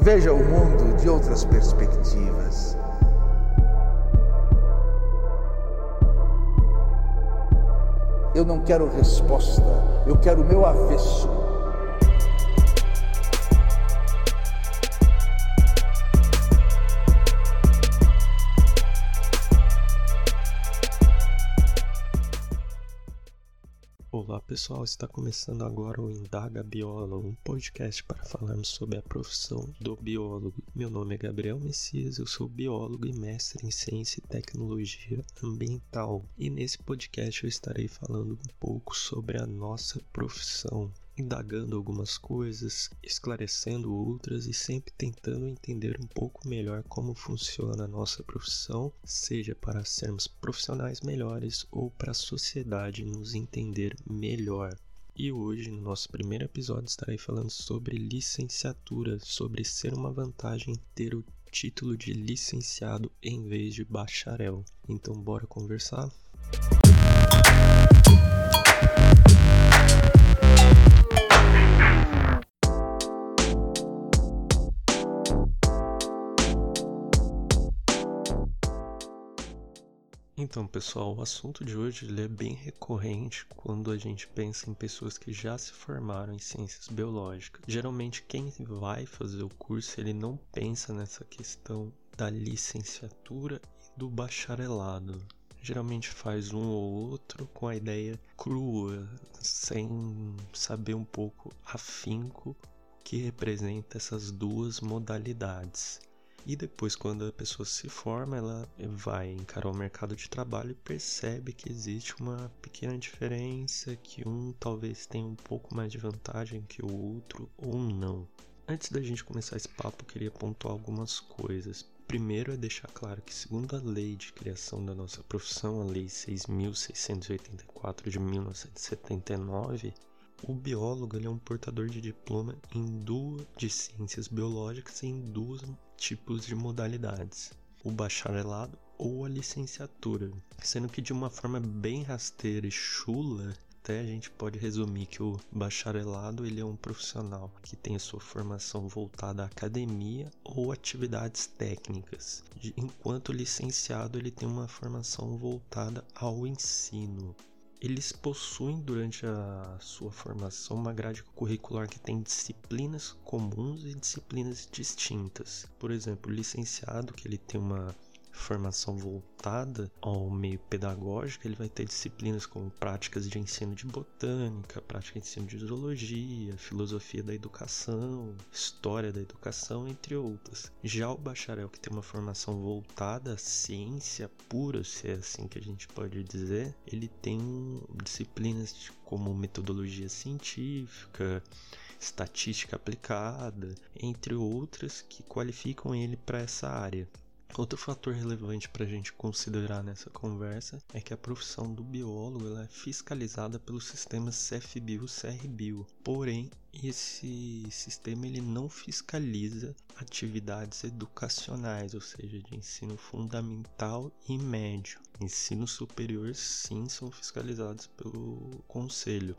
Veja o mundo de outras perspectivas. Eu não quero resposta, eu quero o meu avesso. Olá pessoal, está começando agora o Indaga Biólogo, um podcast para falarmos sobre a profissão do biólogo. Meu nome é Gabriel Messias, eu sou biólogo e mestre em ciência e tecnologia ambiental. E nesse podcast eu estarei falando um pouco sobre a nossa profissão indagando algumas coisas, esclarecendo outras e sempre tentando entender um pouco melhor como funciona a nossa profissão, seja para sermos profissionais melhores ou para a sociedade nos entender melhor. E hoje, no nosso primeiro episódio, estarei falando sobre licenciatura, sobre ser uma vantagem ter o título de licenciado em vez de bacharel. Então, bora conversar? Então, pessoal, o assunto de hoje ele é bem recorrente quando a gente pensa em pessoas que já se formaram em ciências biológicas. Geralmente, quem vai fazer o curso ele não pensa nessa questão da licenciatura e do bacharelado. Geralmente faz um ou outro com a ideia crua, sem saber um pouco afinco que representa essas duas modalidades. E depois, quando a pessoa se forma, ela vai encarar o mercado de trabalho e percebe que existe uma pequena diferença, que um talvez tenha um pouco mais de vantagem que o outro ou não. Antes da gente começar esse papo, queria pontuar algumas coisas. Primeiro é deixar claro que, segundo a lei de criação da nossa profissão, a Lei 6.684 de 1979, o biólogo é um portador de diploma em duas de ciências biológicas em duas tipos de modalidades: o bacharelado ou a licenciatura. Sendo que de uma forma bem rasteira e chula, até a gente pode resumir que o bacharelado ele é um profissional que tem sua formação voltada à academia ou atividades técnicas, enquanto o licenciado ele tem uma formação voltada ao ensino. Eles possuem durante a sua formação uma grade curricular que tem disciplinas comuns e disciplinas distintas. Por exemplo, o licenciado que ele tem uma formação voltada ao meio pedagógico, ele vai ter disciplinas como práticas de ensino de botânica, prática de ensino de zoologia, filosofia da educação, história da educação, entre outras. Já o bacharel que tem uma formação voltada à ciência pura, se é assim que a gente pode dizer, ele tem disciplinas como metodologia científica, estatística aplicada, entre outras que qualificam ele para essa área. Outro fator relevante para a gente considerar nessa conversa é que a profissão do biólogo é fiscalizada pelo sistema CFBio-CRBio. Porém, esse sistema ele não fiscaliza atividades educacionais, ou seja, de ensino fundamental e médio. Ensino superior, sim, são fiscalizados pelo conselho.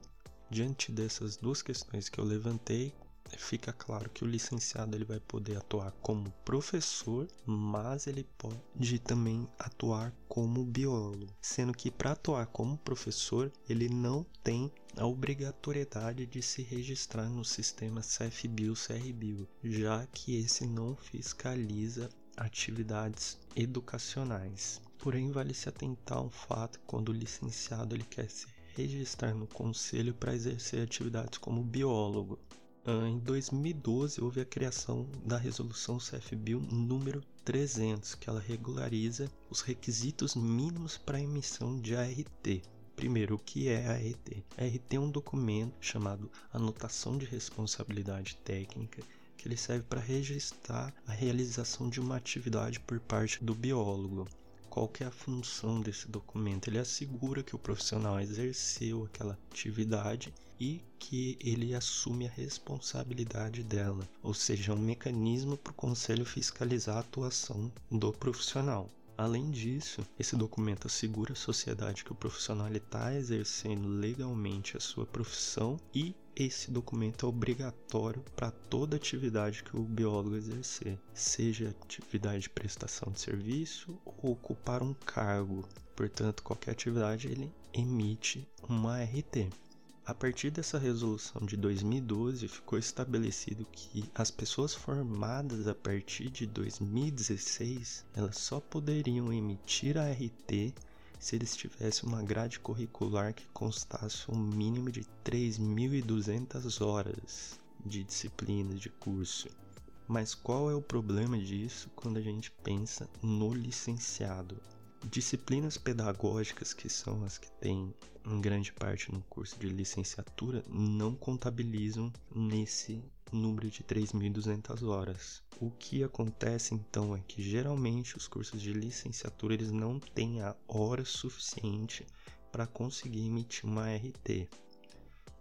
Diante dessas duas questões que eu levantei, fica claro que o licenciado ele vai poder atuar como professor, mas ele pode também atuar como biólogo, sendo que para atuar como professor ele não tem a obrigatoriedade de se registrar no sistema CFBio-CRBio, já que esse não fiscaliza atividades educacionais. Porém, vale se atentar a um fato quando o licenciado ele quer se registrar no conselho para exercer atividades como biólogo. Ah, em 2012 houve a criação da resolução CFBio número 300, que ela regulariza os requisitos mínimos para a emissão de ART. Primeiro, o que é ART? ART é um documento chamado Anotação de Responsabilidade Técnica que ele serve para registrar a realização de uma atividade por parte do biólogo. Qual é a função desse documento? Ele assegura que o profissional exerceu aquela atividade e que ele assume a responsabilidade dela, ou seja, um mecanismo para o conselho fiscalizar a atuação do profissional. Além disso, esse documento assegura à sociedade que o profissional está exercendo legalmente a sua profissão e esse documento é obrigatório para toda atividade que o biólogo exercer, seja atividade de prestação de serviço ou ocupar um cargo. Portanto, qualquer atividade ele emite uma RT. A partir dessa resolução de 2012, ficou estabelecido que as pessoas formadas a partir de 2016, elas só poderiam emitir a RT se eles tivessem uma grade curricular que constasse um mínimo de 3.200 horas de disciplinas de curso. Mas qual é o problema disso quando a gente pensa no licenciado? Disciplinas pedagógicas, que são as que têm em grande parte no curso de licenciatura, não contabilizam nesse número de 3.200 horas. O que acontece então é que geralmente os cursos de licenciatura eles não têm a hora suficiente para conseguir emitir uma RT.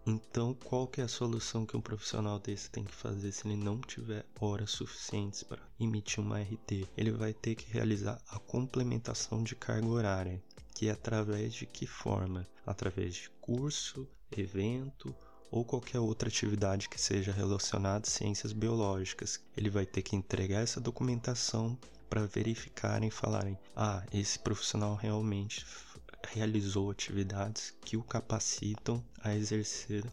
Então, qual que é a solução que um profissional desse tem que fazer se ele não tiver horas suficientes para emitir uma RT? Ele vai ter que realizar a complementação de carga horária, que é através de que forma? Através de curso, evento ou qualquer outra atividade que seja relacionada a ciências biológicas. Ele vai ter que entregar essa documentação para verificarem e falarem: ah, esse profissional realmente realizou atividades que o capacitam a exercer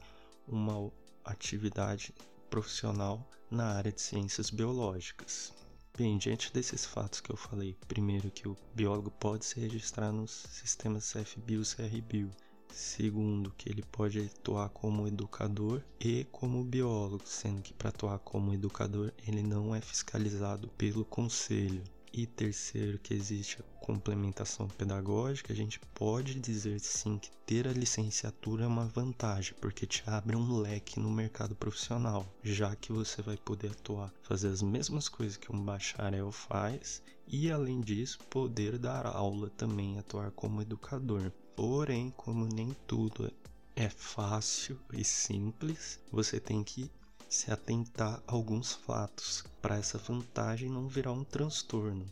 uma atividade profissional na área de ciências biológicas. Bem, diante desses fatos que eu falei, primeiro que o biólogo pode se registrar nos sistemas CFBio e CRBio, segundo que ele pode atuar como educador e como biólogo, sendo que para atuar como educador ele não é fiscalizado pelo conselho. E terceiro, que existe a complementação pedagógica, a gente pode dizer sim que ter a licenciatura é uma vantagem, porque te abre um leque no mercado profissional, já que você vai poder atuar, fazer as mesmas coisas que um bacharel faz e, além disso, poder dar aula também, atuar como educador. Porém, como nem tudo é fácil e simples, você tem que se atentar a alguns fatos para essa vantagem não virar um transtorno.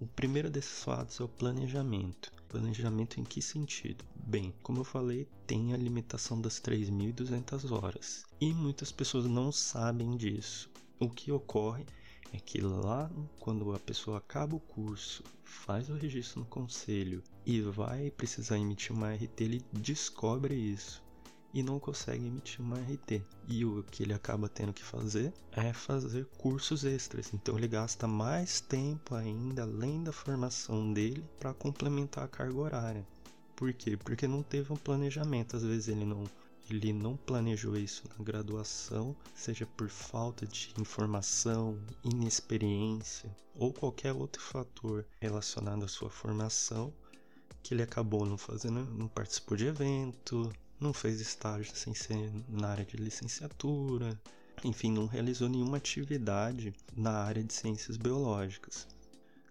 O primeiro desses fatos é o planejamento. Planejamento em que sentido? Bem, como eu falei, tem a limitação das 3.200 horas e muitas pessoas não sabem disso. O que ocorre é que lá, quando a pessoa acaba o curso, faz o registro no conselho e vai precisar emitir uma RT, ele descobre isso e não consegue emitir uma RT. E o que ele acaba tendo que fazer é fazer cursos extras. Então ele gasta mais tempo ainda, além da formação dele, para complementar a carga horária. Por quê? Porque não teve um planejamento. Às vezes ele não ele não planejou isso na graduação, seja por falta de informação, inexperiência ou qualquer outro fator relacionado à sua formação, que ele acabou não fazendo, não participou de evento, não fez estágio sem ser na área de licenciatura, enfim, não realizou nenhuma atividade na área de ciências biológicas.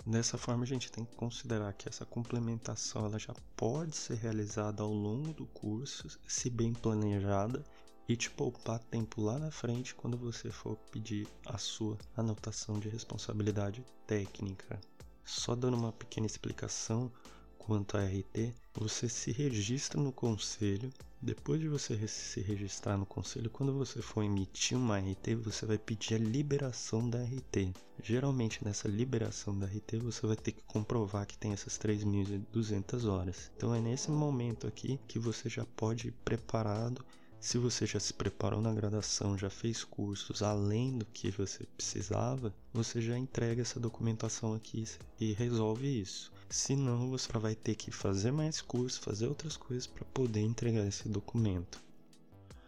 Dessa forma, a gente tem que considerar que essa complementação ela já pode ser realizada ao longo do curso, se bem planejada, e te poupar tempo lá na frente quando você for pedir a sua anotação de responsabilidade técnica. Só dando uma pequena explicação, quanto à RT, você se registra no conselho. Depois de você se registrar no conselho, quando você for emitir uma RT, você vai pedir a liberação da RT. Geralmente nessa liberação da RT, você vai ter que comprovar que tem essas 3.200 horas. Então é nesse momento aqui que você já pode ir preparado se você já se preparou na graduação, já fez cursos além do que você precisava, você já entrega essa documentação aqui e resolve isso. Senão, você vai ter que fazer mais cursos, fazer outras coisas para poder entregar esse documento.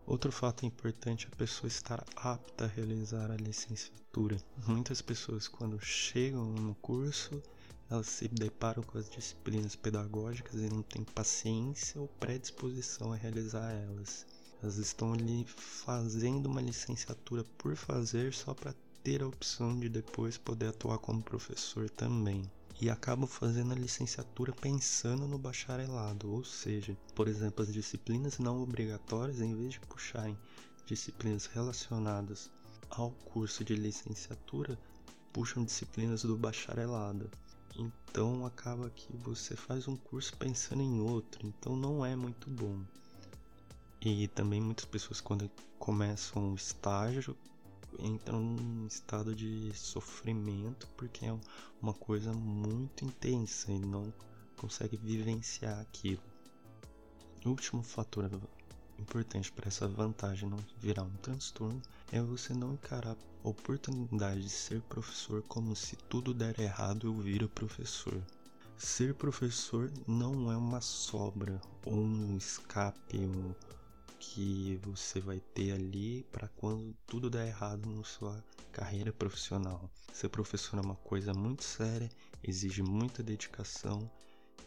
Outro fato importante é a pessoa estar apta a realizar a licenciatura. Muitas pessoas, quando chegam no curso, elas se deparam com as disciplinas pedagógicas e não têm paciência ou predisposição a realizar elas. Elas estão ali fazendo uma licenciatura por fazer só para ter a opção de depois poder atuar como professor também. E acabam fazendo a licenciatura pensando no bacharelado, ou seja, por exemplo, as disciplinas não obrigatórias, em vez de puxarem disciplinas relacionadas ao curso de licenciatura, puxam disciplinas do bacharelado. Então acaba que você faz um curso pensando em outro, então não é muito bom. E também muitas pessoas quando começam o estágio entram num estado de sofrimento porque é uma coisa muito intensa e não consegue vivenciar aquilo. O último fator importante para essa vantagem não virar um transtorno é você não encarar a oportunidade de ser professor como se tudo der errado eu viro professor. Ser professor não é uma sobra ou um escape um, que você vai ter ali para quando tudo der errado na sua carreira profissional. Ser professor é uma coisa muito séria, exige muita dedicação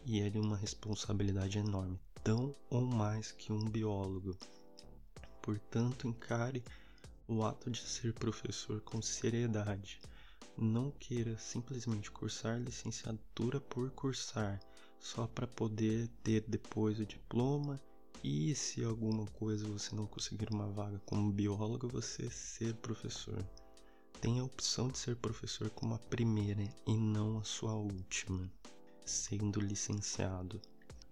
e é de uma responsabilidade enorme tão ou mais que um biólogo. Portanto, encare o ato de ser professor com seriedade. Não queira simplesmente cursar licenciatura por cursar, só para poder ter depois o diploma e se alguma coisa você não conseguir uma vaga como biólogo, você ser professor. Tenha a opção de ser professor como a primeira e não a sua última, sendo licenciado.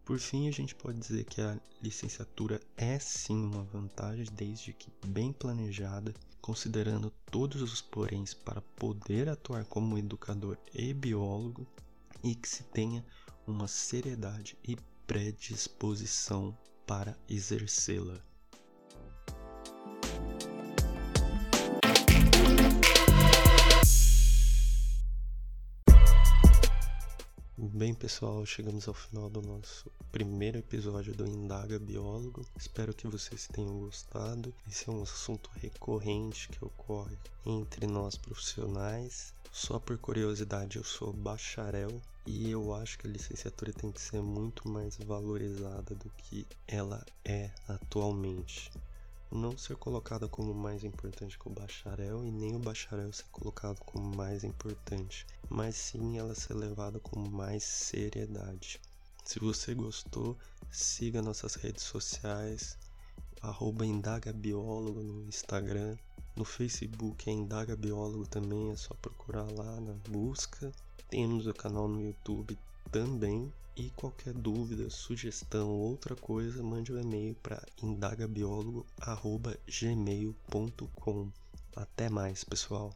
Por fim, a gente pode dizer que a licenciatura é sim uma vantagem, desde que bem planejada, considerando todos os poréns para poder atuar como educador e biólogo, e que se tenha uma seriedade e predisposição para exercê-la. Bem, pessoal, chegamos ao final do nosso primeiro episódio do Indaga Biólogo. Espero que vocês tenham gostado. Esse é um assunto recorrente que ocorre entre nós profissionais. Só por curiosidade, eu sou bacharel e eu acho que a licenciatura tem que ser muito mais valorizada do que ela é atualmente não ser colocada como mais importante que o bacharel e nem o bacharel ser colocado como mais importante, mas sim ela ser levada com mais seriedade. Se você gostou, siga nossas redes sociais, arroba indagabiólogo no Instagram, no Facebook é indagabiólogo também, é só procurar lá na busca. Temos o canal no YouTube também, e qualquer dúvida, sugestão ou outra coisa, mande um e-mail para indagabiólogo.gmail.com. Até mais, pessoal!